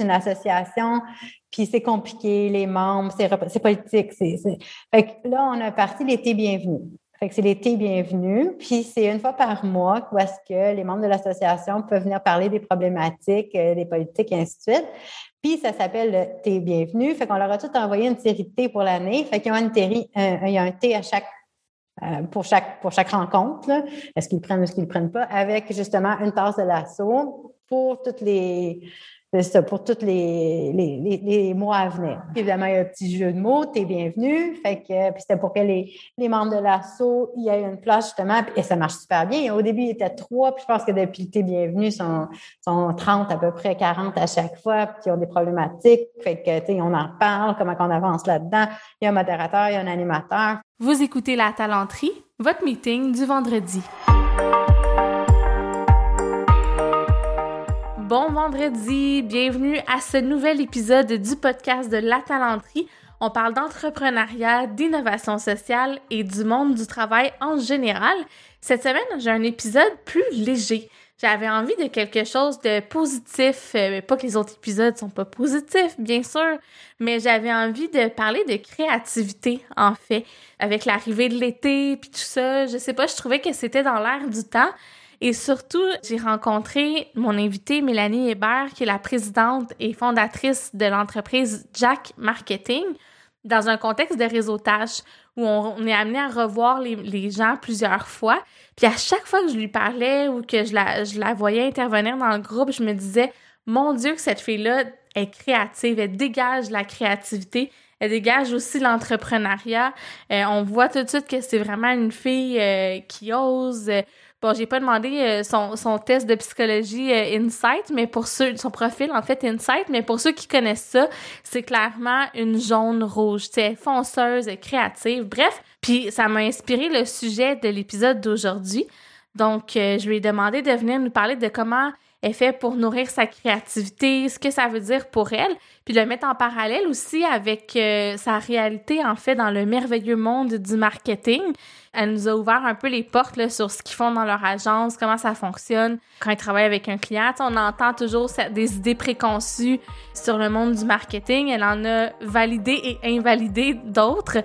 une association, puis c'est compliqué, les membres, c'est politique. C'est, Fait que là, on a parti l'été bienvenue. Fait que c'est l'été bienvenu. Puis c'est une fois par mois où est-ce que les membres de l'association peuvent venir parler des problématiques, euh, des politiques et ainsi de suite. Puis ça s'appelle le thé bienvenu. Fait qu'on leur a tout envoyé une série de thé pour l'année. Fait qu'il y une série, il y a un thé à chaque euh, pour chaque pour chaque rencontre. Est-ce qu'ils prennent ou est-ce qu'ils ne prennent pas, avec justement une tasse de l'assaut pour toutes les ça, pour tous les, les, les, mois à venir. évidemment, il y a un petit jeu de mots, t'es bienvenue. Fait que, puis c'était pour que les, les membres de l'assaut, il y ait une place justement, et ça marche super bien. Au début, il était trois, puis je pense que depuis t'es bienvenue, sont, sont 30, à peu près 40 à chaque fois, puis ils ont des problématiques. Fait que, tu sais, on en parle, comment on avance là-dedans. Il y a un modérateur, il y a un animateur. Vous écoutez La Talenterie, votre meeting du vendredi. Bon vendredi, bienvenue à ce nouvel épisode du podcast de La Talenterie. On parle d'entrepreneuriat, d'innovation sociale et du monde du travail en général. Cette semaine, j'ai un épisode plus léger. J'avais envie de quelque chose de positif, euh, pas que les autres épisodes sont pas positifs, bien sûr, mais j'avais envie de parler de créativité en fait, avec l'arrivée de l'été puis tout ça. Je sais pas, je trouvais que c'était dans l'air du temps. Et surtout, j'ai rencontré mon invitée Mélanie Hébert, qui est la présidente et fondatrice de l'entreprise Jack Marketing, dans un contexte de réseautage où on, est amené à revoir les, gens plusieurs fois. Puis à chaque fois que je lui parlais ou que je la, voyais intervenir dans le groupe, je me disais, mon Dieu, que cette fille-là est créative, elle dégage la créativité. Elle dégage aussi l'entrepreneuriat. Euh, on voit tout de suite que c'est vraiment une fille euh, qui ose, Bon, j'ai pas demandé euh, son, test de psychologie euh, Insight, mais pour ceux, son profil en fait Insight, mais pour ceux qui connaissent ça, c'est clairement une jaune rouge, c'est fonceuse, créative, bref. Puis ça m'a inspiré le sujet de l'épisode d'aujourd'hui. Donc, euh, je lui ai demandé de venir nous parler de comment fait pour nourrir sa créativité, ce que ça veut dire pour elle, puis le mettre en parallèle aussi avec sa réalité en fait dans le merveilleux monde du marketing. Elle nous a ouvert un peu les portes sur ce qu'ils font dans leur agence, comment ça fonctionne quand ils travaillent avec un client. on entend toujours des idées préconçues sur le monde du marketing. Elle en a validé et invalidé d'autres.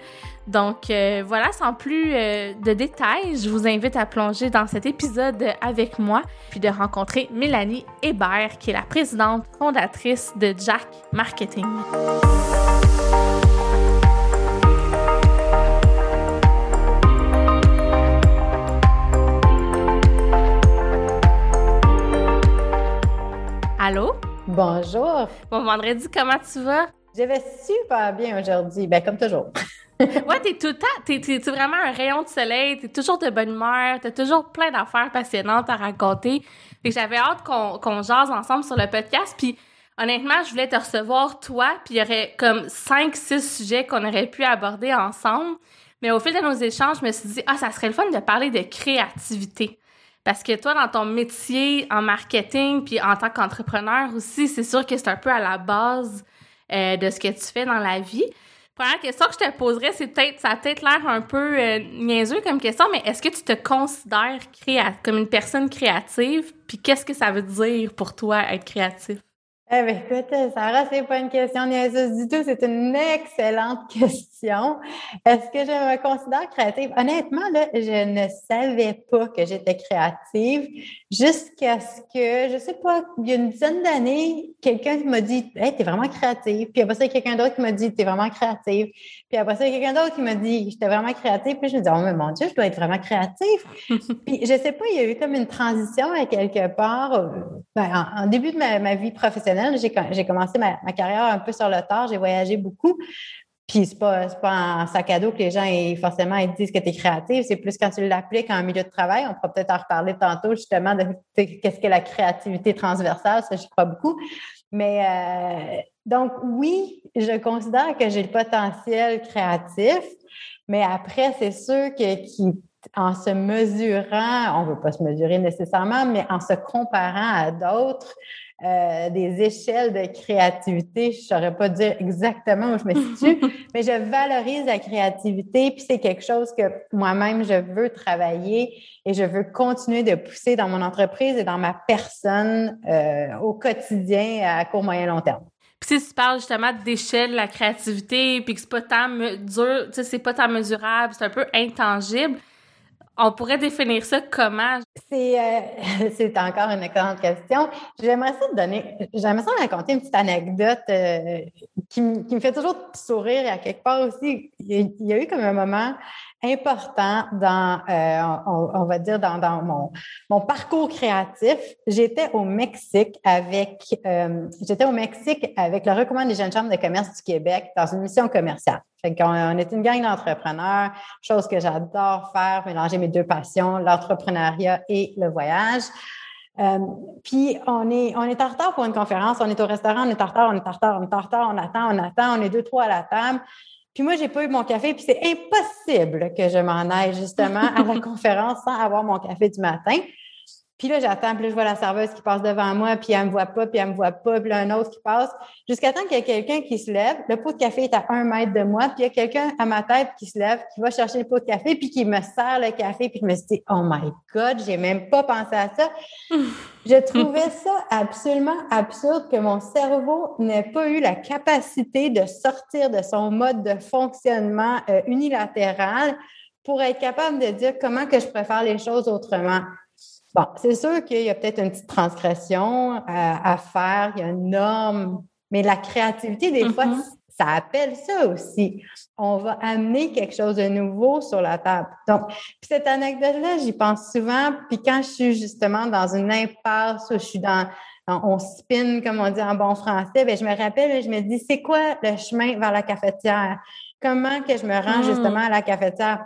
Donc euh, voilà, sans plus euh, de détails, je vous invite à plonger dans cet épisode avec moi, puis de rencontrer Mélanie Hébert, qui est la présidente fondatrice de Jack Marketing. Allô? Bonjour. Bon vendredi, comment tu vas? Je vais super bien aujourd'hui, ben comme toujours. ouais, t'es tout le temps, t'es, vraiment un rayon de soleil, t'es toujours de bonne humeur, t'as toujours plein d'affaires passionnantes à raconter. Et j'avais hâte qu'on, qu'on jase ensemble sur le podcast, puis honnêtement, je voulais te recevoir toi, puis il y aurait comme cinq, six sujets qu'on aurait pu aborder ensemble. Mais au fil de nos échanges, je me suis dit, ah, ça serait le fun de parler de créativité. Parce que toi, dans ton métier en marketing, puis en tant qu'entrepreneur aussi, c'est sûr que c'est un peu à la base euh, de ce que tu fais dans la vie. Première question que je te poserais, c'est peut-être, ça a peut-être l'air un peu euh, niaiseux comme question, mais est-ce que tu te considères comme une personne créative? Puis qu'est-ce que ça veut dire pour toi être créatif? Eh bien, écoute, Sarah, c'est pas une question niaiseuse du tout, c'est une excellente question. Est-ce que je me considère créative? Honnêtement, là, je ne savais pas que j'étais créative jusqu'à ce que, je sais pas, il y a une dizaine d'années, quelqu'un m'a dit, hey, t'es vraiment créative. Puis après ça, il y a quelqu'un d'autre qui m'a dit, t'es vraiment créative. Puis après ça, il y a quelqu'un d'autre qui m'a dit, j'étais vraiment créative. Puis je me dis, oh, mais mon Dieu, je dois être vraiment créative. puis je sais pas, il y a eu comme une transition à quelque part, ben, en, début de ma, ma vie professionnelle j'ai commencé ma, carrière un peu sur le tard, j'ai voyagé beaucoup. Puis c'est pas, pas un sac à dos que les gens aient forcément ils disent que tu es créative, c'est plus quand tu l'appliques en milieu de travail. On pourra peut-être en reparler tantôt justement de qu'est-ce que la créativité transversale, ça je crois beaucoup. Mais euh, donc oui, je considère que j'ai le potentiel créatif, mais après c'est sûr que qui, en se mesurant, on ne veut pas se mesurer nécessairement, mais en se comparant à d'autres, euh, des échelles de créativité. Je ne saurais pas dire exactement où je me situe, mais je valorise la créativité, puis c'est quelque chose que moi-même, je veux travailler et je veux continuer de pousser dans mon entreprise et dans ma personne euh, au quotidien à court, moyen, long terme. Puis si tu parles justement d'échelle, la créativité, puis que c'est pas tant dur, tu sais, c'est pas tant mesurable, c'est un peu intangible. On pourrait définir ça comment? C'est, euh, c'est encore une excellente question. J'aimerais ça te donner, j'aimerais ça raconter une petite anecdote euh, qui, qui, me fait toujours sourire et à quelque part aussi. Il y a eu comme un moment important dans, euh, on, va dire, dans, dans mon, mon, parcours créatif. J'étais au Mexique avec, euh, j'étais au Mexique avec le recommandement des jeunes chambres de commerce du Québec dans une mission commerciale. Fait qu'on on est une gang d'entrepreneurs, chose que j'adore faire, mélanger mes deux passions, l'entrepreneuriat et le voyage. Euh, puis on est, on est en retard pour une conférence, on est au restaurant, on est en retard, on est en retard, on est en retard, on attend, on attend, on est deux, trois à la table. Puis moi, j'ai pas eu mon café, puis c'est impossible que je m'en aille justement à la conférence sans avoir mon café du matin. Puis là, j'attends, puis là, je vois la serveuse qui passe devant moi, puis elle me voit pas, puis elle me voit pas, puis là, un autre qui passe, jusqu'à temps qu'il y ait quelqu'un qui se lève. Le pot de café est à un mètre de moi, puis il y a quelqu'un à ma tête qui se lève, qui va chercher le pot de café, puis qui me sert le café, puis je me suis dit, oh my God, j'ai même pas pensé à ça. je trouvais ça absolument absurde que mon cerveau n'ait pas eu la capacité de sortir de son mode de fonctionnement euh, unilatéral pour être capable de dire comment que je préfère les choses autrement. Bon, c'est sûr qu'il y a peut-être une petite transgression à, faire, il y a une norme, mais la créativité, des fois, mm-hmm. ça appelle ça aussi. On va amener quelque chose de nouveau sur la table. Donc, cette anecdote-là, j'y pense souvent. Puis quand je suis justement dans une impasse où je suis dans, on spin, comme on dit en bon français, bien, je me rappelle et je me dis, c'est quoi le chemin vers la cafetière? Comment que je me rends mm. justement à la cafetière?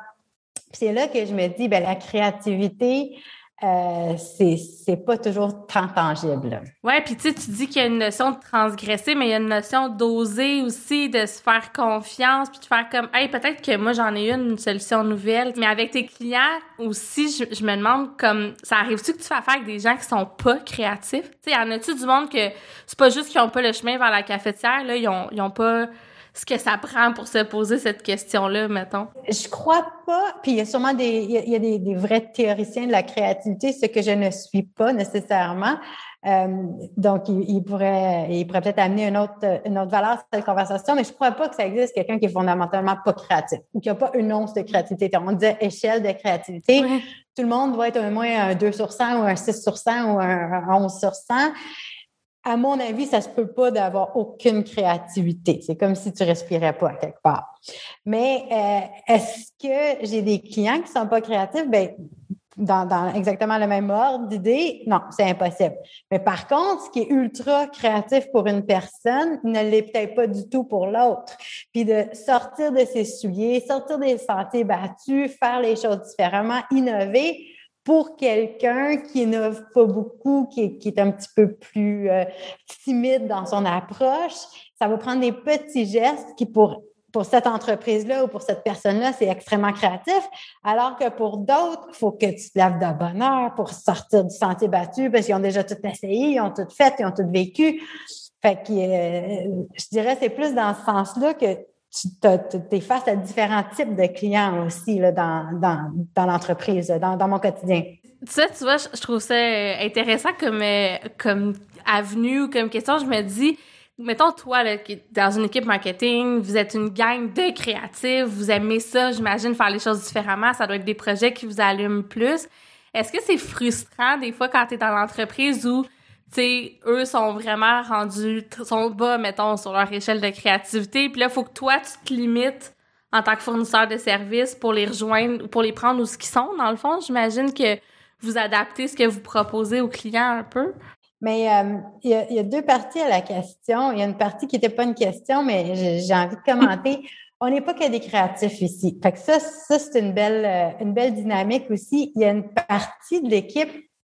Puis c'est là que je me dis, bien, la créativité, euh, c'est pas toujours tant tangible. Ouais, puis tu tu dis qu'il y a une notion de transgresser, mais il y a une notion d'oser aussi, de se faire confiance, puis de faire comme, hey, peut-être que moi j'en ai une, une solution nouvelle. Mais avec tes clients aussi, je, me demande comme, ça arrive-tu que tu fais affaire avec des gens qui sont pas créatifs? Tu sais, y en a-tu du monde que c'est pas juste qu'ils ont pas le chemin vers la cafetière, là, ils ont, ils ont pas ce que ça prend pour se poser cette question-là, mettons? Je crois pas. Puis il y a sûrement des, il y a des, des, vrais théoriciens de la créativité, ce que je ne suis pas nécessairement. Euh, donc, il, il, pourrait, il pourrait peut-être amener une autre, une autre valeur à cette conversation, mais je crois pas que ça existe quelqu'un qui est fondamentalement pas créatif ou qui a pas une once de créativité. On disait échelle de créativité. Tout le monde va être au moins un 2 sur 100 ou un 6 sur 100 ou un 11 sur 100 à mon avis, ça se peut pas d'avoir aucune créativité. C'est comme si tu respirais pas quelque part. Mais euh, est-ce que j'ai des clients qui sont pas créatifs? Ben, dans, exactement le même ordre d'idée, non, c'est impossible. Mais par contre, ce qui est ultra créatif pour une personne ne l'est peut-être pas du tout pour l'autre. Puis de sortir de ses souliers, sortir des sentiers battus, faire les choses différemment, innover, pour quelqu'un qui innove pas beaucoup, qui est, un petit peu plus euh, timide dans son approche, ça va prendre des petits gestes qui, pour, pour cette entreprise-là ou pour cette personne-là, c'est extrêmement créatif. Alors que pour d'autres, il faut que tu te lèves de bonne heure pour sortir du sentier battu parce qu'ils ont déjà tout essayé, ils ont tout fait, ils ont tout vécu. Fait que euh, je dirais c'est plus dans ce sens-là que tu es face à différents types de clients aussi là, dans, dans, dans l'entreprise, dans, dans, mon quotidien. Ça, tu vois, je, trouve ça intéressant comme, euh, comme avenue ou comme question. Je me dis, mettons, toi, là, dans une équipe marketing, vous êtes une gang de créatifs, vous aimez ça, j'imagine, faire les choses différemment, ça doit être des projets qui vous allument plus. Est-ce que c'est frustrant des fois quand tu es dans l'entreprise où sais, eux sont vraiment rendus, sont bas, mettons, sur leur échelle de créativité. Puis là, il faut que toi, tu te limites en tant que fournisseur de services pour les rejoindre, pour les prendre où ce qu'ils sont, dans le fond. J'imagine que vous adaptez ce que vous proposez aux clients un peu. Mais euh, il, y a, deux parties à la question. Il y a une partie qui n'était pas une question, mais j'ai envie de commenter. On n'est pas que des créatifs ici. Fait que ça, ça c'est une belle, euh, une belle dynamique aussi. Il y a une partie de l'équipe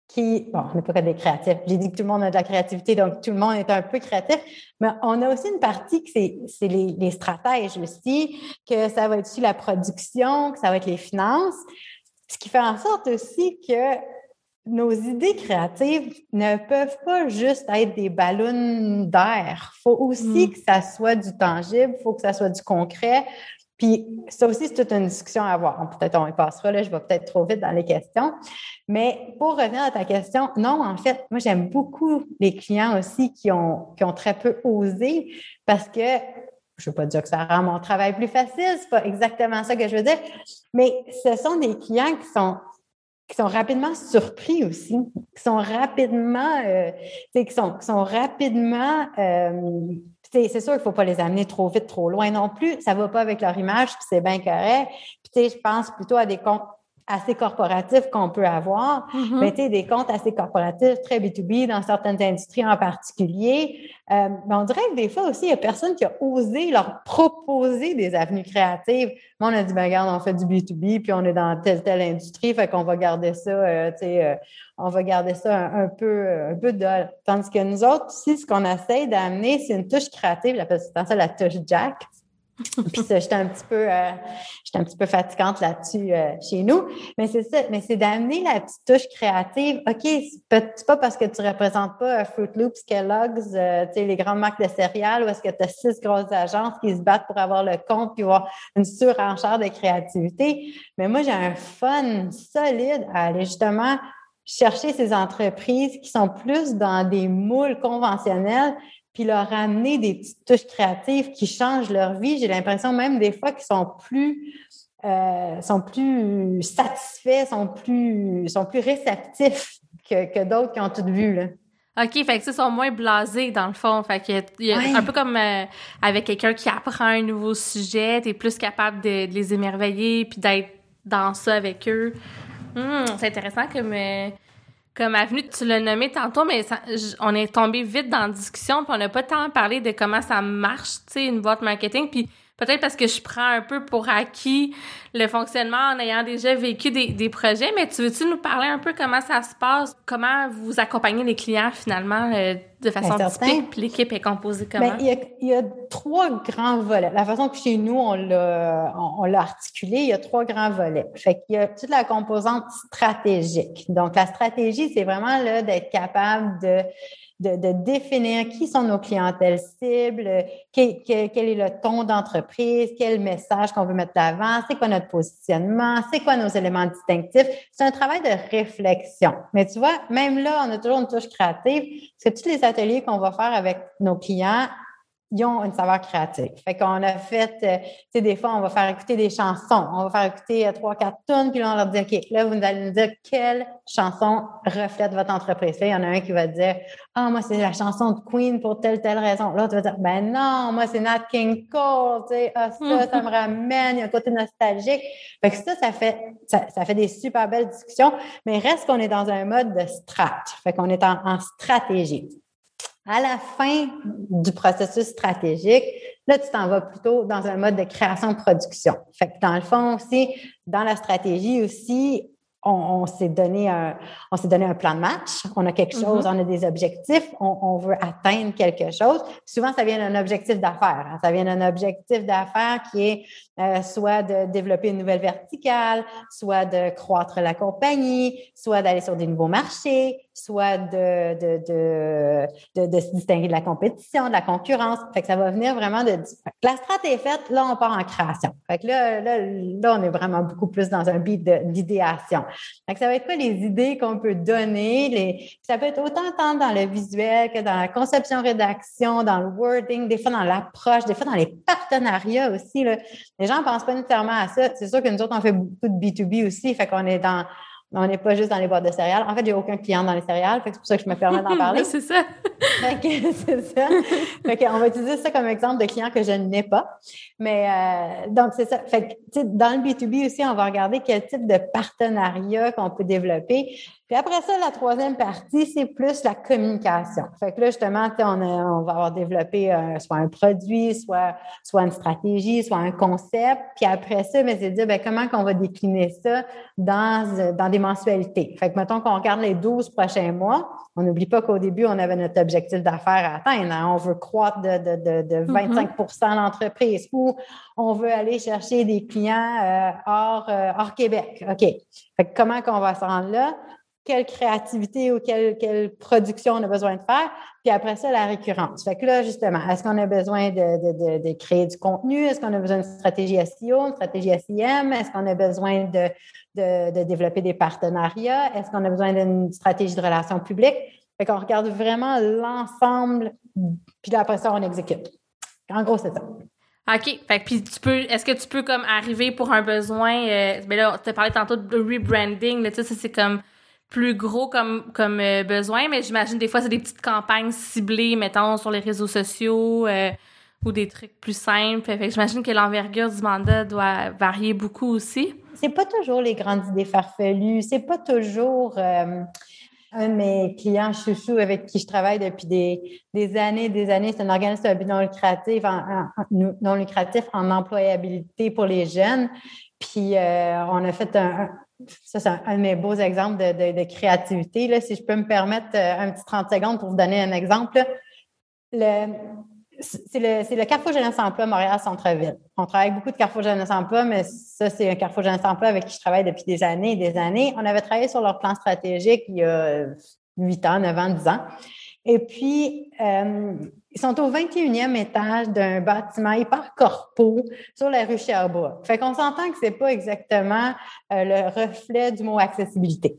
qui, bon, on n'est pas que des créatifs. J'ai dit que tout le monde a de la créativité, donc tout le monde est un peu créatif. Mais on a aussi une partie que c'est, les, les stratèges aussi, que ça va être aussi la production, que ça va être les finances. Ce qui fait en sorte aussi que nos idées créatives ne peuvent pas juste être des ballons d'air. Il faut aussi mm. que ça soit du tangible, il faut que ça soit du concret. Puis ça aussi, c'est toute une discussion à avoir. Peut-être on y passera, là, je vais peut-être trop vite dans les questions. Mais pour revenir à ta question, non, en fait, moi, j'aime beaucoup les clients aussi qui ont, qui ont très peu osé parce que je ne veux pas dire que ça rend mon travail plus facile, c'est pas exactement ça que je veux dire, mais ce sont des clients qui sont qui sont rapidement surpris aussi, qui sont rapidement, euh, qui sont, qui sont rapidement, euh, c'est sûr qu'il ne faut pas les amener trop vite, trop loin non plus. Ça ne va pas avec leur image, puis c'est bien correct. Puis, je pense plutôt à des comptes assez corporatifs qu'on peut avoir, mais tu sais, des comptes assez corporatifs, très B2B dans certaines industries en particulier. Euh, mais on dirait que des fois aussi, il n'y a personne qui a osé leur proposer des avenues créatives. Moi, on a dit, ben regarde, on fait du B2B, puis on est dans telle, telle industrie, fait qu'on va garder ça, euh, tu sais, euh, on va garder ça un, peu, un peu de... Tandis que nous autres, aussi, ce qu'on essaie d'amener, c'est une touche créative, j'appelle ça la touche Jack. Puis ça, j'étais un petit peu, euh, j'étais un petit peu fatigante là-dessus euh, chez nous. Mais c'est ça, mais c'est d'amener la petite touche créative. OK, c'est pas parce que tu représentes pas Fruit Loops, Kellogg's, euh, tu sais, les grandes marques de céréales, ou est-ce que tu as six grosses agences qui se battent pour avoir le compte puis avoir une surenchère de créativité? Mais moi, j'ai un fun solide à aller justement chercher ces entreprises qui sont plus dans des moules conventionnels puis leur amener des petites touches créatives qui changent leur vie. J'ai l'impression même des fois qu'ils sont plus euh, sont plus satisfaits, sont plus sont plus réceptifs que, que d'autres qui ont tout vu là. OK, fait que ça, sont moins blasés, dans le fond. Fait que y a, un peu comme euh, avec quelqu'un qui apprend un nouveau sujet, t'es plus capable de, les émerveiller puis d'être dans ça avec eux. Hum, c'est intéressant comme... Euh, comme avenue, tu l'as nommé tantôt, mais on est tombé vite dans la discussion, puis on n'a pas tant parlé de comment ça marche, tu sais, une boîte marketing, puis peut-être parce que je prends un peu pour acquis le fonctionnement en ayant déjà vécu des, projets, mais tu veux-tu nous parler un peu comment ça se passe, comment vous accompagnez les clients finalement euh, de façon typique, puis l'équipe est composée ben, comment? il, y a, il, y a, trois grands volets. La façon que chez nous, on l'a, on, l'a articulé, il y a trois grands volets. Fait qu'il y a toute la composante stratégique. Donc, la stratégie, c'est vraiment là, d'être capable de de, définir qui sont nos clientèles cibles, quel, est le ton d'entreprise, quel message qu'on veut mettre d'avant, c'est quoi notre positionnement, c'est quoi nos éléments distinctifs. C'est un travail de réflexion. Mais tu vois, même là, on a toujours une touche créative, parce que tous les ateliers qu'on va faire avec nos clients, ils ont une saveur créative. Fait qu'on a fait, euh, tu sais, des fois, on va faire écouter des chansons. On va faire écouter euh, trois, quatre tonnes, puis là, on leur dit, OK, là, vous allez nous dire quelle chanson reflète votre entreprise. il y en a un qui va dire, ah, moi, c'est la chanson de Queen pour telle, telle raison. L'autre va dire, ben non, moi, c'est Nat King Cole, tu sais, ah, ça, ça me ramène, il y a un côté nostalgique. Fait que ça, ça fait, ça, fait des super belles discussions, mais reste qu'on est dans un mode de strat. Fait qu'on est en stratégie. À la fin du processus stratégique, là, tu t'en vas plutôt dans un mode de création-production. Fait que dans le fond aussi, dans la stratégie aussi, on, s'est donné un, on s'est donné un plan de match. On a quelque chose, mm-hmm. on a des objectifs, on, veut atteindre quelque chose. Souvent, ça vient d'un objectif d'affaires. Hein. Ça vient d'un objectif d'affaires qui est euh, soit de développer une nouvelle verticale, soit de croître la compagnie, soit d'aller sur des nouveaux marchés, soit de, de, de, se distinguer de la compétition, de la concurrence. Fait que ça va venir vraiment de... La stratégie est faite, là, on part en création. Fait que là, là, là on est vraiment beaucoup plus dans un beat d'idéation. Fait que ça va être quoi les idées qu'on peut donner? Les... Ça peut être autant tant dans le visuel que dans la conception-rédaction, dans le wording, des fois dans l'approche, des fois dans les partenariats aussi. Là les gens ne pensent pas nécessairement à ça. C'est sûr que nous autres, on fait beaucoup de B2B aussi, fait qu'on est dans on n'est pas juste dans les boîtes de céréales. En fait, j'ai aucun client dans les céréales, c'est pour ça que je me permets d'en parler. c'est ça. c'est ça. on va utiliser ça comme exemple de client que je n'ai pas. Mais euh, donc, c'est ça. Fait que, dans le B2B aussi, on va regarder quel type de partenariat qu'on peut développer. Puis après ça, la troisième partie, c'est plus la communication. Fait que là, justement, on, on va avoir développé euh, soit un produit, soit, soit une stratégie, soit un concept. Puis après ça, mais c'est dire ben, comment qu'on va décliner ça dans, dans des mensualités? Fait que mettons qu'on regarde les 12 prochains mois, on n'oublie pas qu'au début, on avait notre objectif d'affaires à atteindre. Hein. On veut croître de, de, de, de 25 mm-hmm. l'entreprise ou on veut aller chercher des clients euh, hors, euh, hors Québec. OK. Fait que comment qu'on va se rendre là? Quelle créativité ou quelle, quelle production on a besoin de faire. Puis après ça, la récurrence. Fait que là, justement, est-ce qu'on a besoin de, de, de, créer du contenu? Est-ce qu'on a besoin d'une stratégie SEO, une stratégie SIM? Est-ce qu'on a besoin de, de, développer des partenariats? Est-ce qu'on a besoin d'une stratégie de relations publiques? Fait qu'on regarde vraiment l'ensemble, puis après ça, on exécute. En gros, c'est ça. OK. Fait puis tu peux est-ce que tu peux comme arriver pour un besoin euh, ben là tu as parlé tantôt de rebranding, là tu sais c'est comme plus gros comme comme euh, besoin, mais j'imagine des fois c'est des petites campagnes ciblées mettons sur les réseaux sociaux euh, ou des trucs plus simples. Fait que j'imagine que l'envergure du mandat doit varier beaucoup aussi. C'est pas toujours les grandes idées farfelues, c'est pas toujours euh, un de mes clients chouchou avec qui je travaille depuis des, des années, des années, c'est un organisme non lucratif, en, non lucratif en employabilité pour les jeunes. Puis euh, on a fait un, ça, c'est un, de mes beaux exemples de, créativité. Si je peux me permettre euh, un petit 30 secondes pour vous donner un exemple. Le, c'est le, Carrefour Jeunesse Emploi Montréal Centre-Ville. On travaille beaucoup de Carrefour Jeunesse Emploi, mais ça, c'est un Carrefour Jeunesse Emploi avec qui je travaille depuis des années et des années. On avait travaillé sur leur plan stratégique il y a 8 ans, 9 ans, 10 ans. Et puis, euh, ils sont au 21e étage d'un bâtiment hyper corpo sur la rue Sherbrooke. Fait qu'on s'entend que c'est pas exactement euh, le reflet du mot accessibilité.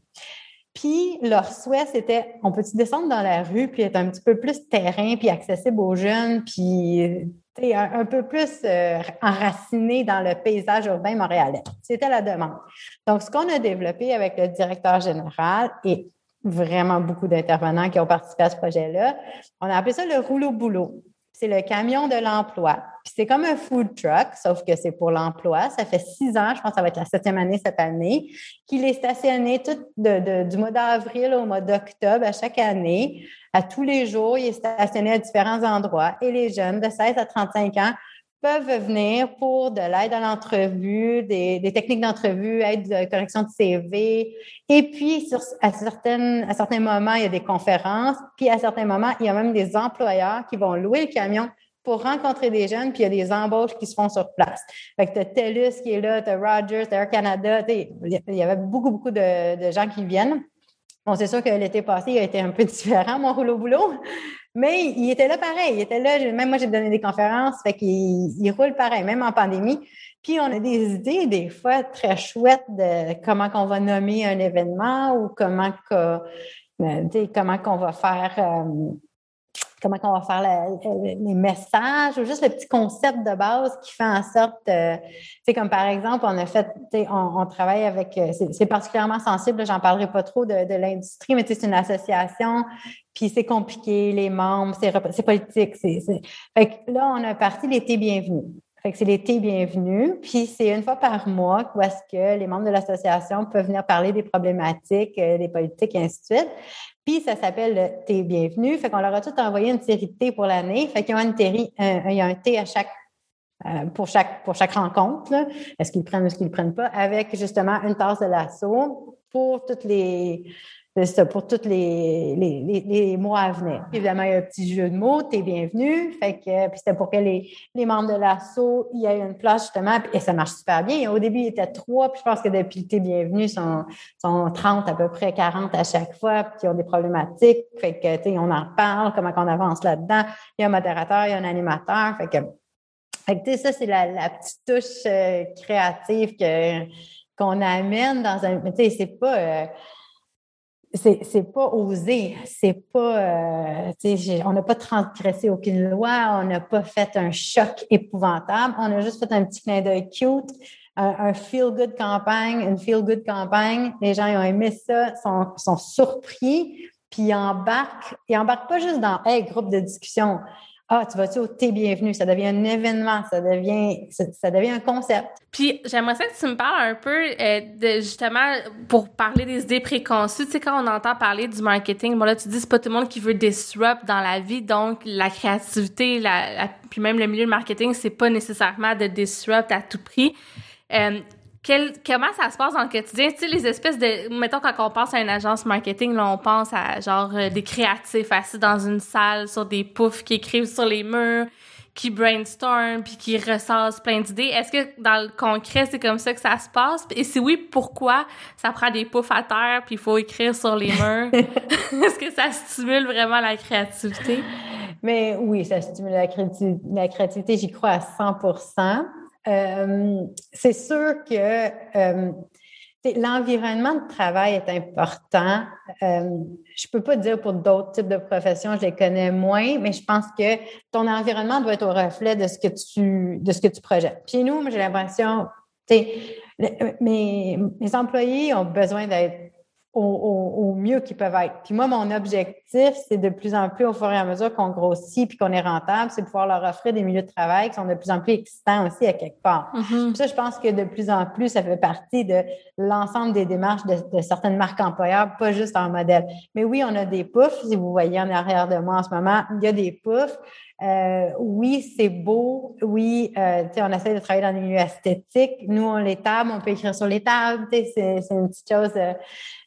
Puis leur souhait, c'était on peut-tu descendre dans la rue puis être un petit peu plus terrain puis accessible aux jeunes puis un, peu plus euh, enraciné dans le paysage urbain montréalais? C'était la demande. Donc, ce qu'on a développé avec le directeur général et vraiment beaucoup d'intervenants qui ont participé à ce projet-là, on a appelé ça le rouleau boulot c'est le camion de l'emploi. C'est comme un food truck, sauf que c'est pour l'emploi. Ça fait six ans, je pense que ça va être la septième année cette année, qu'il est stationné tout du mois d'avril au mois d'octobre à chaque année. À tous les jours, il est stationné à différents endroits. Et les jeunes de 16 à 35 ans peuvent venir pour de l'aide à l'entrevue, des, techniques d'entrevue, aide de correction de CV. Et puis, sur, à, certaines, à certains moments, il y a des conférences. Puis, à certains moments, il y a même des employeurs qui vont louer le camion pour rencontrer des jeunes, puis il y a des embauches qui se font sur place. Fait que tu as TELUS qui est là, tu as Rogers, Air Canada, il y avait beaucoup, beaucoup de, de gens qui viennent. Bon, c'est sûr que l'été passé, il a été un peu différent, mon rouleau boulot. Mais il était là pareil. Il était là. Même moi, j'ai donné des conférences. Fait qu'il il roule pareil, même en pandémie. Puis on a des idées, des fois, très chouettes de comment qu'on va nommer un événement ou comment euh, comment qu'on va faire. Euh, comment on va faire les messages ou juste le petit concept de base qui fait en sorte, euh, c'est comme par exemple, on a fait, on, travaille avec, euh, c'est particulièrement sensible, j'en parlerai pas trop de, l'industrie, mais c'est une association, puis c'est compliqué, les membres, c'est politique, fait que là, on a parti l'été bienvenu. Fait que c'est l'été bienvenu, puis c'est une fois par mois où est-ce que les membres de l'association peuvent venir parler des problématiques, euh, des politiques et ainsi de suite. Puis ça s'appelle Thé Bienvenue. Fait qu'on leur a tout envoyé une série de thé pour l'année. Fait qu'il y a série, il un thé à chaque euh, pour chaque pour chaque rencontre. Est-ce qu'ils prennent ou est-ce qu'ils ne prennent pas, avec justement une tasse de l'assaut pour toutes les pour tous les, les, mois à venir. Évidemment, il y a un petit jeu de mots, t'es bienvenue. Fait que, puis c'était pour que les, les membres de l'assaut, il y ait une place justement, et ça marche super bien. Au début, il était trois, puis je pense que depuis t'es bienvenue, sont, sont 30, à peu près 40 à chaque fois, puis ils ont des problématiques. Fait que, tu on en parle, comment qu'on avance là-dedans. Il y a un modérateur, il y a un animateur. Fait que, fait que ça, c'est la, petite touche euh, créative qu'on amène dans un, tu sais, c'est pas, euh, c'est, pas osé, c'est pas, euh, on n'a pas transgressé aucune loi, on n'a pas fait un choc épouvantable, on a juste fait un petit clin d'œil cute, un, feel-good campagne, une feel-good campagne. Les gens ils ont aimé ça, sont, sont surpris, puis ils embarquent, ils embarquent pas juste dans hey, groupe de discussion. Ah, tu vas-tu au T'es bienvenu? Ça devient un événement, ça devient, ça, devient un concept. Puis j'aimerais ça que tu me parles un peu euh, de justement pour parler des idées préconçues. Tu sais, quand on entend parler du marketing, bon là, tu dis c'est pas tout le monde qui veut disrupt dans la vie, donc la créativité, la, puis même le milieu de marketing, c'est pas nécessairement de disrupt à tout prix. Euh, comment ça se passe dans le quotidien? Tu sais, les espèces de. Mettons, quand on pense à une agence marketing, là, on pense à genre euh, des créatifs assis dans une salle sur des poufs qui écrivent sur les murs, qui brainstorm puis qui ressasse plein d'idées. Est-ce que dans le concret, c'est comme ça que ça se passe? Et si oui, pourquoi ça prend des poufs à terre puis il faut écrire sur les murs? Est-ce que ça stimule vraiment la créativité? Mais oui, ça stimule la créativité, j'y crois à 100 euh, C'est sûr que euh, L'environnement de travail est important. Euh, je peux pas dire pour d'autres types de professions, je les connais moins, mais je pense que ton environnement doit être au reflet de ce que tu, de ce que tu projettes. Chez nous, j'ai l'impression, mes, mes employés ont besoin d'être au, mieux qu'ils peuvent être. Puis moi, mon objectif, c'est de plus en plus, au fur et à mesure qu'on grossit puis qu'on est rentable, c'est de pouvoir leur offrir des milieux de travail qui sont de plus en plus excitants aussi à quelque part. Mm-hmm. Ça, je pense que de plus en plus, ça fait partie de l'ensemble des démarches de, certaines marques employeurs, pas juste en modèle. Mais oui, on a des poufs. Si vous voyez en arrière de moi en ce moment, il y a des poufs. Euh, oui, c'est beau. Oui, euh, on essaie de travailler dans des milieux esthétiques. Nous, on les tables, on peut écrire sur les tables. C'est une petite chose. Euh,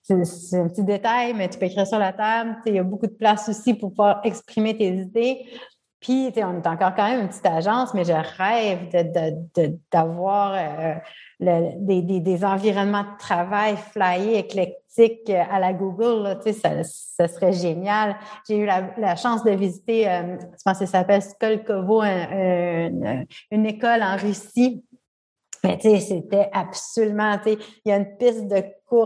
c'est un petit détail, mais tu peux écrire sur la table. Il y a beaucoup de place aussi pour pouvoir exprimer tes idées. Puis, on est encore quand même une petite agence, mais je rêve d'avoir euh, des, des, environnements de travail flyés, éclectiques euh, à la Google. Là, ça, ça serait génial. J'ai eu la, chance de visiter, euh, je pense que ça s'appelle Skolkovo, une école en Russie mais tu sais, c'était absolument, tu sais, il y a une piste de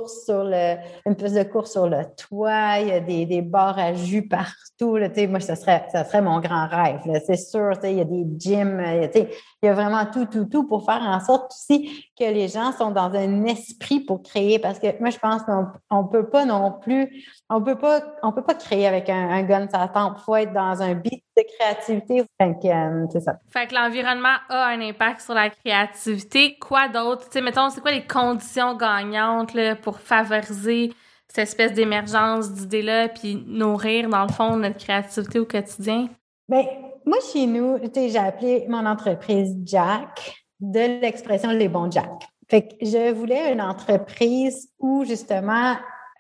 sur le, une piste de course sur le toit, il y a des, des bars à jus partout, là, moi, ça serait, ça serait mon grand rêve, c'est sûr, il y a des gyms, sais, il y a vraiment tout, tout, tout pour faire en sorte aussi que les gens sont dans un esprit pour créer, parce que moi, je pense qu'on on peut pas non plus, on peut pas, on peut pas créer avec un, un gun ça tempe, faut être dans un beat de créativité. Fait que, euh, c'est ça. Que l'environnement a un impact sur la créativité. Quoi d'autre? Mettons, c'est quoi les conditions gagnantes pour favoriser cette espèce d'émergence d'idées-là puis nourrir, dans le fond, notre créativité au quotidien? Bien, moi, chez nous, j'ai appelé mon entreprise Jack de l'expression les bons Jack. Fait que je voulais une entreprise où, justement,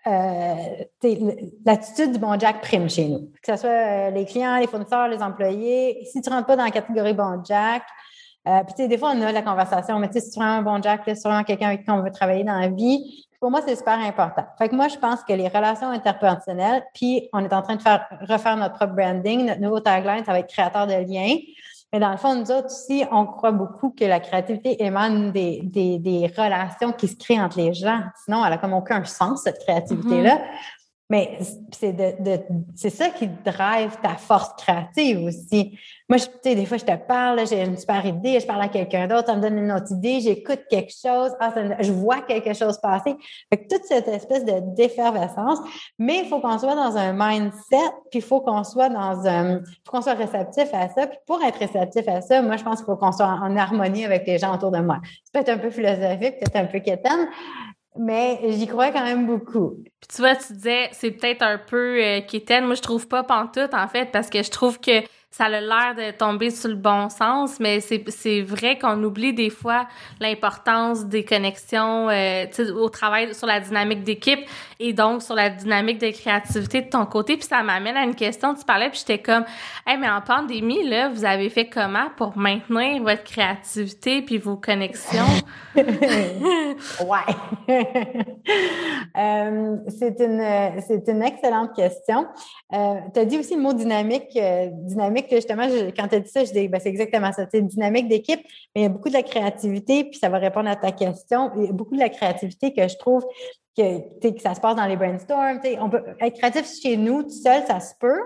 euh, l'attitude du bon Jack prime chez nous. Que ce soit euh, les clients, les fournisseurs, les employés. Si tu ne rentres pas dans la catégorie bon Jack, euh, puis des fois, on a la conversation, mais tu vraiment un bon Jack, c'est vraiment quelqu'un avec qui on veut travailler dans la vie. Pour moi, c'est super important. Fait que moi, je pense que les relations interpersonnelles, puis on est en train de faire refaire notre propre branding, notre nouveau tagline, ça va être créateur de liens. Mais dans le fond, nous autres aussi, on croit beaucoup que la créativité émane des, des, des relations qui se créent entre les gens. Sinon, elle a comme aucun sens, cette créativité-là. Mm-hmm. Mais c'est de, de c'est ça qui drive ta force créative aussi. Moi, tu sais, des fois, je te parle, j'ai une super idée, je parle à quelqu'un d'autre, ça me donne une autre idée, j'écoute quelque chose, ah, je vois quelque chose passer. Fait que toute cette espèce de d'effervescence, mais il faut qu'on soit dans un mindset, puis il faut qu'on soit dans un, faut qu'on soit réceptif à ça. Puis pour être réceptif à ça, moi, je pense qu'il faut qu'on soit en, harmonie avec les gens autour de moi. C'est peut-être un peu philosophique, peut-être un peu quétaine, mais j'y crois quand même beaucoup. Puis tu vois, tu disais, c'est peut-être un peu euh. Moi, je trouve pas pantoute, en fait, parce que je trouve que ça a l'air de tomber sur le bon sens, mais c'est vrai qu'on oublie des fois l'importance des connexions euh, au travail sur la dynamique d'équipe et donc sur la dynamique de créativité de ton côté. Puis ça m'amène à une question, tu parlais, puis j'étais comme, hey, mais en pandémie, là, vous avez fait comment pour maintenir votre créativité puis vos connexions? ouais. euh, c'est une, une excellente question. Euh, tu as dit aussi le mot dynamique. Euh, dynamique justement, quand tu as dit ça, je dis, ben, c'est exactement ça. C'est dynamique d'équipe, mais il y a beaucoup de la créativité, puis ça va répondre à ta question. Il y a beaucoup de la créativité que je trouve que, que ça se passe dans les brainstorms. On peut être créatif chez nous, tout seul, ça se peut.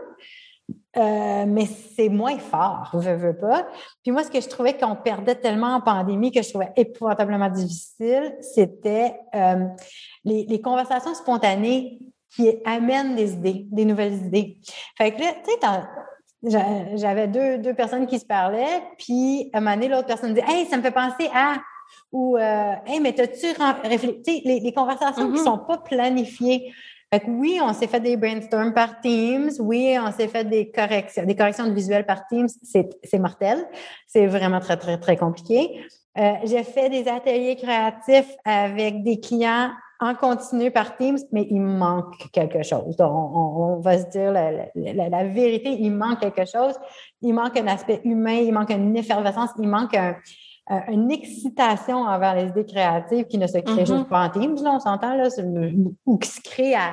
Euh, mais c'est moins fort, je veux pas. Puis moi, ce que je trouvais qu'on perdait tellement en pandémie, que je trouvais épouvantablement difficile, c'était les, conversations spontanées qui amènent des idées, des nouvelles idées. Fait que là, tu sais, j'avais deux, deux personnes qui se parlaient, puis à un moment donné, l'autre personne dit Hey, ça me fait penser à ou euh, Hey, mais t'as-tu réfléchi? Les, les conversations qui ne mm-hmm. sont pas planifiées. Fait que oui, on s'est fait des brainstorms par Teams. Oui, on s'est fait des corrections, des corrections de visuels par Teams. C'est mortel. C'est vraiment très, très, très compliqué. Euh, j'ai fait des ateliers créatifs avec des clients en continu par Teams, mais il manque quelque chose. On, va se dire la, vérité, il manque quelque chose. Il manque un aspect humain, il manque une effervescence, il manque une excitation envers les idées créatives qui ne se crée mm-hmm. juste pas en Teams, là, on s'entend, là, ou qui se crée à,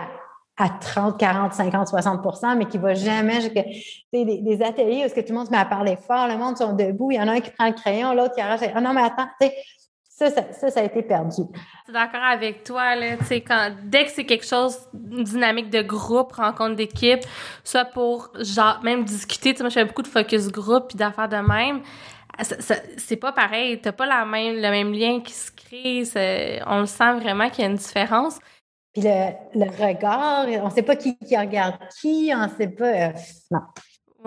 à 30, 40, 50, 60 mais qui va jamais jusqu'à des, des ateliers où est-ce que tout le monde se met à parler fort, le monde sont debout, il y en a un qui prend le crayon, l'autre qui arrache. Ah non, mais attends, tu sais, ça, ça, ça, a été perdu. Je suis d'accord avec toi, là, tu sais, quand, dès que c'est quelque chose, une dynamique de groupe, rencontre d'équipe, soit pour, genre, même discuter, tu sais, moi, je fais beaucoup de focus group puis d'affaires de même, c'est pas pareil, t'as pas la même, le même lien qui se crée, on le sent vraiment qu'il y a une différence. Puis le, le regard, on sait pas qui, qui regarde qui, on sait pas, euh, non.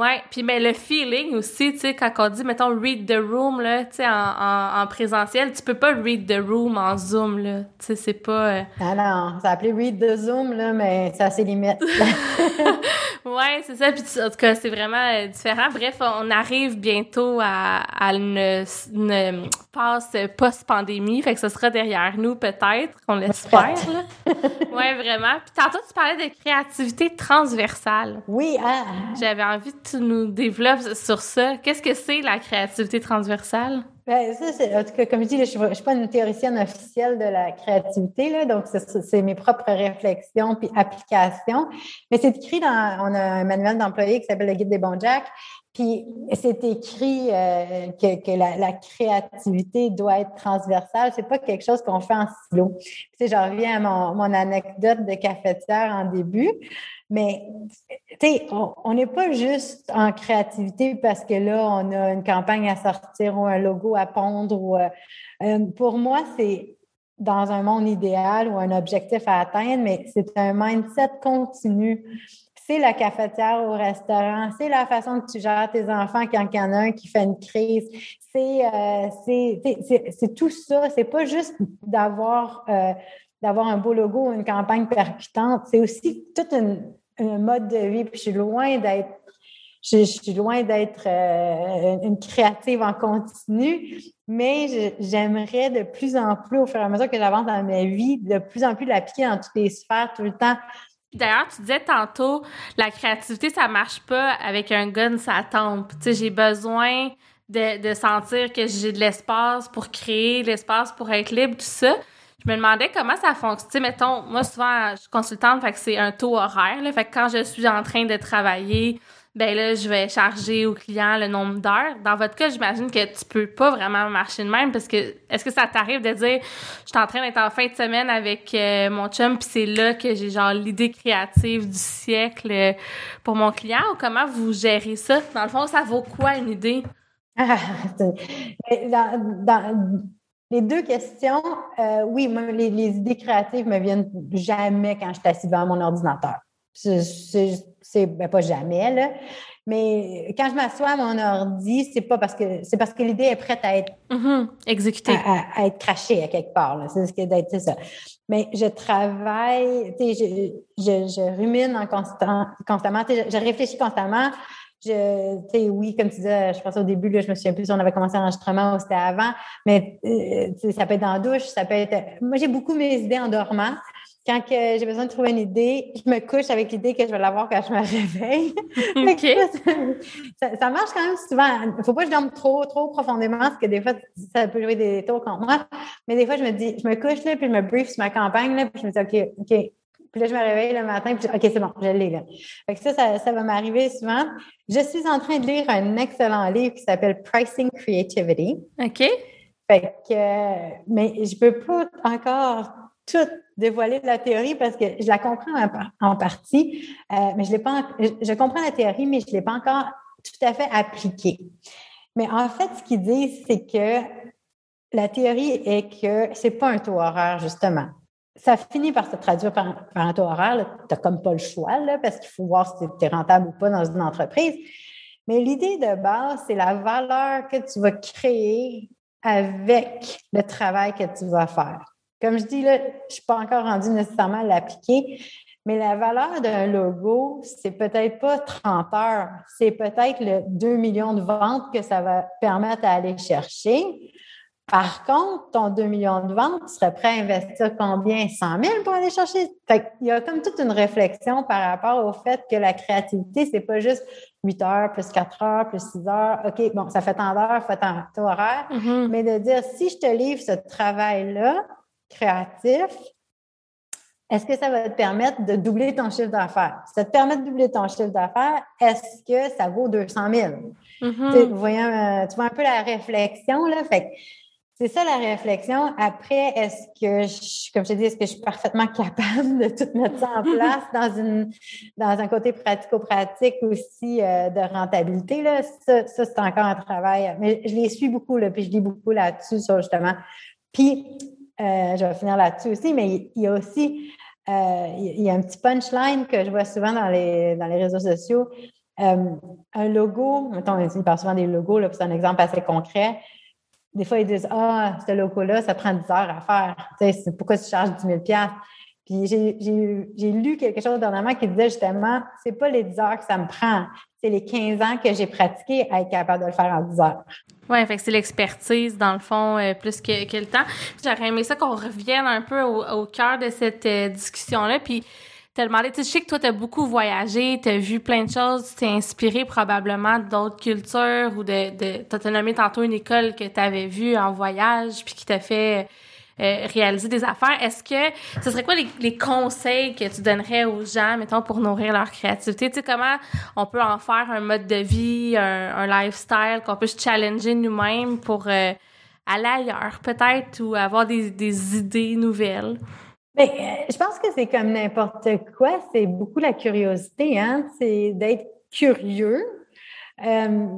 Ouais, puis mais le feeling aussi, tu sais, quand on dit, mettons, read the room, là, tu sais, en, en, en, présentiel, tu peux pas read the room en Zoom, là. Tu sais, c'est pas... Euh... Ah non, ça s'appelait read the Zoom, là, mais ça a ses limites. ouais, c'est ça, puis en tout cas, c'est vraiment euh, différent. Bref, on arrive bientôt à, à une, une passe post-pandémie, fait que ce sera derrière nous, peut-être, on l'espère, là. ouais, vraiment. Puis tantôt, tu parlais de créativité transversale. Oui, ah. J'avais envie de tu nous développes sur ça? Qu'est-ce que c'est la créativité transversale? C'est, en tout cas, comme je dis, je ne suis pas une théoricienne officielle de la créativité, donc c'est, mes propres réflexions puis applications. Mais c'est écrit dans, un manuel d'employé qui s'appelle le Guide des bons Jack, puis c'est écrit euh, que, la, créativité doit être transversale. C'est pas quelque chose qu'on fait en silo. Tu sais, j'en reviens à mon, anecdote de cafetière en début. Mais, on n'est pas juste en créativité parce que là, on a une campagne à sortir ou un logo à pondre. Euh, euh, pour moi, c'est dans un monde idéal ou un objectif à atteindre, mais c'est un mindset continu. C'est la cafetière au restaurant, c'est la façon que tu gères tes enfants quand il y en a un qui fait une crise. C'est euh, tout ça. C'est pas juste d'avoir d'avoir un beau logo ou une campagne percutante. C'est aussi toute une, un mode de vie. Puis je suis loin d'être je, suis loin d'être euh, une créative en continu, mais j'aimerais de plus en plus, au fur et à mesure que j'avance dans ma vie, de plus en plus l'appliquer dans toutes les sphères tout le temps. D'ailleurs, tu disais tantôt, la créativité, ça marche pas avec un gun, ça tombe. Tu sais, j'ai besoin de, de sentir que j'ai de l'espace pour créer, l'espace pour être libre, tout ça je me demandais comment ça fonctionne. mettons, moi, souvent, je suis consultante, fait que c'est un taux horaire. Là, fait que quand je suis en train de travailler, ben là, je vais charger au client le nombre d'heures. Dans votre cas, j'imagine que tu peux pas vraiment marcher de même parce que est-ce que ça t'arrive de dire je suis en train d'être en fin de semaine avec euh, mon chum puis c'est là que j'ai genre l'idée créative du siècle euh, pour mon client? Ou comment vous gérez ça? Dans le fond, ça vaut quoi une idée? Ah, dans, dans, les deux questions, euh, oui, les, idées créatives me viennent jamais quand je suis assise devant mon ordinateur. C'est ben, pas jamais, là. Mais quand je m'assois à mon ordi, c'est pas parce que c'est parce que l'idée est prête à être mm-hmm. exécutée, à, être crachée à quelque part. C'est ce d'être ça. Mais je travaille, je, je, je rumine en constant, constamment, je réfléchis constamment je, tu sais, oui, comme tu disais, je pense au début, là, je me souviens plus si on avait commencé l'enregistrement ou c'était avant, mais euh, ça peut être la douche, ça peut être. Moi, j'ai beaucoup mes idées en dormant. Quand que j'ai besoin de trouver une idée, je me couche avec l'idée que je vais l'avoir quand je me réveille. ça, marche quand même souvent. Il faut pas que je dorme trop, trop profondément, parce que des fois, ça peut jouer des tours contre moi. Mais des fois, je me dis, je me couche là, puis je me brief sur ma campagne, là, puis je me dis, OK, OK, puis là, je me réveille le matin, puis je OK, c'est bon, je l'ai là. Fait que ça, ça, ça, va m'arriver souvent. Je suis en train de lire un excellent livre qui s'appelle Pricing Creativity. OK. Fait que, mais je peux pas encore tout dévoiler la théorie parce que je la comprends en, partie, euh, mais je l'ai pas, je, comprends la théorie, mais je l'ai pas encore tout à fait appliquée. Mais en fait, ce qu'ils disent, c'est que la théorie est que c'est pas un taux horaire, justement ça finit par se traduire par, un taux horaire. Tu n'as comme pas le choix, là, parce qu'il faut voir si tu es rentable ou pas dans une entreprise. Mais l'idée de base, c'est la valeur que tu vas créer avec le travail que tu vas faire. Comme je dis, là, je ne suis pas encore rendue nécessairement à l'appliquer, mais la valeur d'un logo, c'est peut-être pas 30 heures, c'est peut-être le 2 millions de ventes que ça va permettre d'aller chercher Par contre, ton 2 millions de ventes, tu serais prêt à investir combien? 100 000 pour aller chercher? Fait Il y a comme toute une réflexion par rapport au fait que la créativité, c'est pas juste 8 heures plus 4 heures plus 6 heures. OK, bon, ça fait tant d'heures, fait tant horaire. Mm-hmm. Mais de dire, si je te livre ce travail-là, créatif, est-ce que ça va te permettre de doubler ton chiffre d'affaires? Si ça te permet de doubler ton chiffre d'affaires, est-ce que ça vaut 200 000? Mm-hmm. Euh, tu vois un peu la réflexion, là? Fait c'est ça la réflexion. Après, est-ce que, je, comme je te dis, est-ce que je suis parfaitement capable de tout mettre ça en place dans une dans un côté pratico-pratique aussi euh, de rentabilité? Là? Ça, ça c'est encore un travail. Mais je les suis beaucoup, là, puis je lis beaucoup là-dessus, sur justement. Puis, euh, je vais finir là-dessus aussi, mais il y a aussi euh, il y a un petit punchline que je vois souvent dans les, dans les réseaux sociaux. un logo, mettons, il parle souvent des logos, là, c'est un exemple assez concret des fois, ils disent Ah, ce loco-là, ça prend 10 heures à faire. Tu sais, pourquoi tu charges 10 000 Puis j'ai lu quelque chose dernièrement qui disait justement c'est pas les 10 heures que ça me prend, c'est les 15 ans que j'ai pratiqué à être capable de le faire en 10 heures. Oui, fait que c'est l'expertise, dans le fond, euh, plus que, que, le temps. J'aurais aimé ça qu'on revienne un peu au, cœur de cette euh, discussion-là. Puis t'as demandé, tu sais que toi, t'as beaucoup voyagé, t'as vu plein de choses, tu t'es inspiré probablement d'autres cultures ou de, de t'as nommé tantôt une école que t'avais vue en voyage puis qui t'a fait euh, réaliser des affaires. Est-ce que ce serait quoi les, conseils que tu donnerais aux gens, mettons, pour nourrir leur créativité? Tu sais, comment on peut en faire un mode de vie, un, lifestyle, qu'on peut se challenger nous-mêmes pour euh, aller ailleurs, peut-être, ou avoir des idées nouvelles? Ben, euh, je pense que c'est comme n'importe quoi, c'est beaucoup la curiosité, hein? c'est d'être curieux. Euh,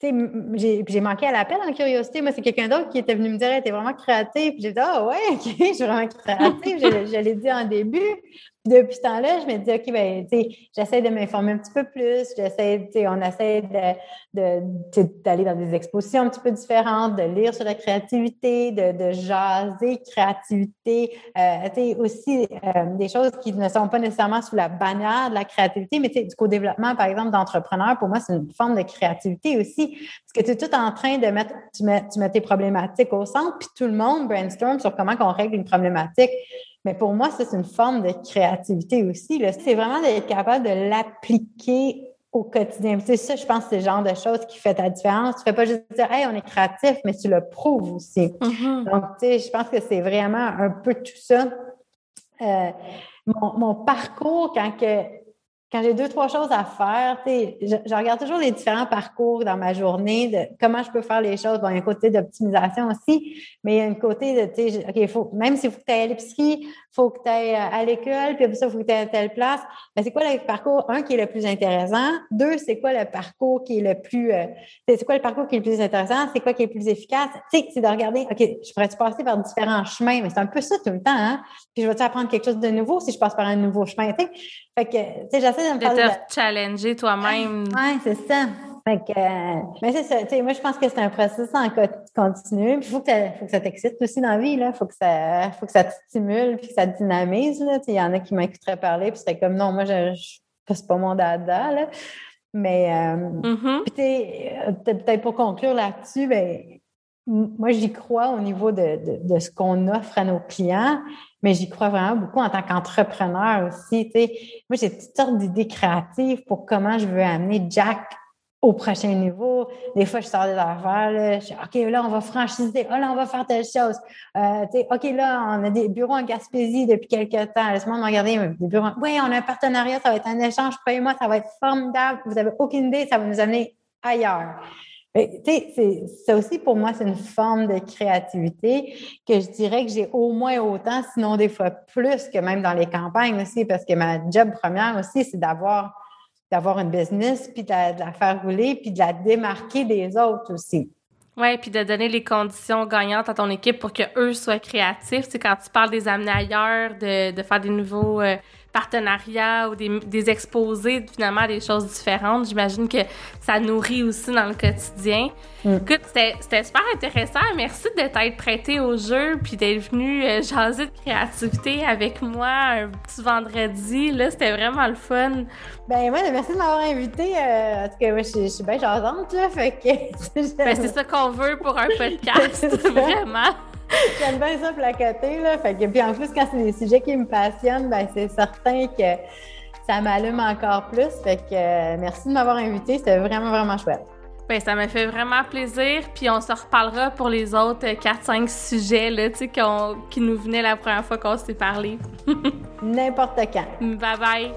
j'ai manqué à l'appel en curiosité. Moi, c'est quelqu'un d'autre qui était venu me dire Tu es vraiment créatif. J'ai dit Ah ouais, OK, je suis vraiment créatif. je, je l'ai dit en début depuis ce temps-là, je me dis, OK, ben, j'essaie de m'informer un petit peu plus. J'essaie, on essaie de, d'aller dans des expositions un petit peu différentes, de lire sur la créativité, de, de jaser créativité. Euh, aussi euh, des choses qui ne sont pas nécessairement sous la bannière de la créativité, mais du co-développement, par exemple, d'entrepreneur, pour moi, c'est une forme de créativité aussi. Parce que tu es tout en train de mettre, tu tu tes problématiques au centre, puis tout le monde brainstorm sur comment on règle une problématique. Mais pour moi, c'est une forme de créativité aussi. C'est vraiment d'être capable de l'appliquer au quotidien. C'est ça, je pense, c'est le genre de choses qui fait ta différence. Tu ne fais pas juste dire, hey, on est créatif, mais tu le prouves aussi. Mm-hmm. Donc, tu sais, je pense que c'est vraiment un peu tout ça. Euh, mon, mon, parcours, quand que quand j'ai deux, trois choses à faire, je, je regarde toujours les différents parcours dans ma journée, de comment je peux faire les choses. Bon, il y a un côté d'optimisation aussi, mais il y a un côté de, OK, faut, même s'il faut que tu ailles à l'épicerie, il faut que tu ailles à l'école, puis après ça, il faut que tu ailles à telle place. Mais c'est quoi le parcours, un, qui est le plus intéressant? Deux, c'est quoi le parcours qui est le plus, euh, c'est quoi le parcours qui est le plus intéressant? C'est quoi qui est le plus efficace? C'est de regarder, OK, je pourrais-tu passer par différents chemins, mais c'est un peu ça tout le temps, hein? Puis je vais-tu apprendre quelque chose de nouveau si je passe par un nouveau chemin? Fait que, tu sais, de me faire... De te challenger toi-même. Oui, c'est ça. Fait que, euh, mais c'est ça, tu sais, moi, je pense que c'est un processus en continu. il faut que, faut que ça t'excite aussi dans la vie, là. Faut que ça, faut que ça te stimule puis que ça te dynamise, il y en a qui m'écouteraient parler puis c'était comme, non, moi, je, je c'est pas mon dada, là. Mais, euh, mm-hmm. euh peut-être pour conclure là-dessus, ben, moi, j'y crois au niveau de, de, ce qu'on offre à nos clients, mais j'y crois vraiment beaucoup en tant qu'entrepreneur aussi. Moi, j'ai toutes sortes d'idées créatives pour comment je veux amener Jack au prochain niveau. Des fois, je sors des affaires, je dis, OK, là, on va franchiser. Oh, là, on va faire telle chose. Euh, OK, là, on a des bureaux en Gaspésie depuis quelques temps. Laisse-moi regarder des bureaux. Oui, on a un partenariat, ça va être un échange. Croyez-moi, ça va être formidable. Vous avez aucune idée, ça va nous amener ailleurs. Ça aussi, pour moi, c'est une forme de créativité que je dirais que j'ai au moins autant, sinon des fois plus que même dans les campagnes aussi, parce que ma job première aussi, c'est d'avoir d'avoir une business, puis de la, faire rouler, puis de la démarquer des autres aussi. Oui, puis de donner les conditions gagnantes à ton équipe pour qu'eux soient créatifs. Quand tu parles des amener ailleurs, de, de faire des nouveaux euh, partenariats ou des, exposés, finalement, des choses différentes. J'imagine que ça nourrit aussi dans le quotidien. Mm. Écoute, c'était super intéressant. Merci de t'être prêté au jeu puis d'être venu euh, jaser de créativité avec moi un petit vendredi. Là, c'était vraiment le fun. Ben, moi, merci de m'avoir invité. Euh, en tout cas, moi, je, suis bien jasante, là. Fait que. ben, c'est ça qu'on veut pour un podcast, vraiment. J'aime bien ça placoter, là. Fait que, puis en plus, quand c'est des sujets qui me passionnent, ben, c'est certain que ça m'allume encore plus. Fait que euh, merci de m'avoir invité. C'était vraiment, vraiment chouette. Ben, ça m'a fait vraiment plaisir. Puis on se reparlera pour les autres 4-5 sujets là, qui nous venaient la première fois qu'on s'est parlé. N'importe quand. Bye bye.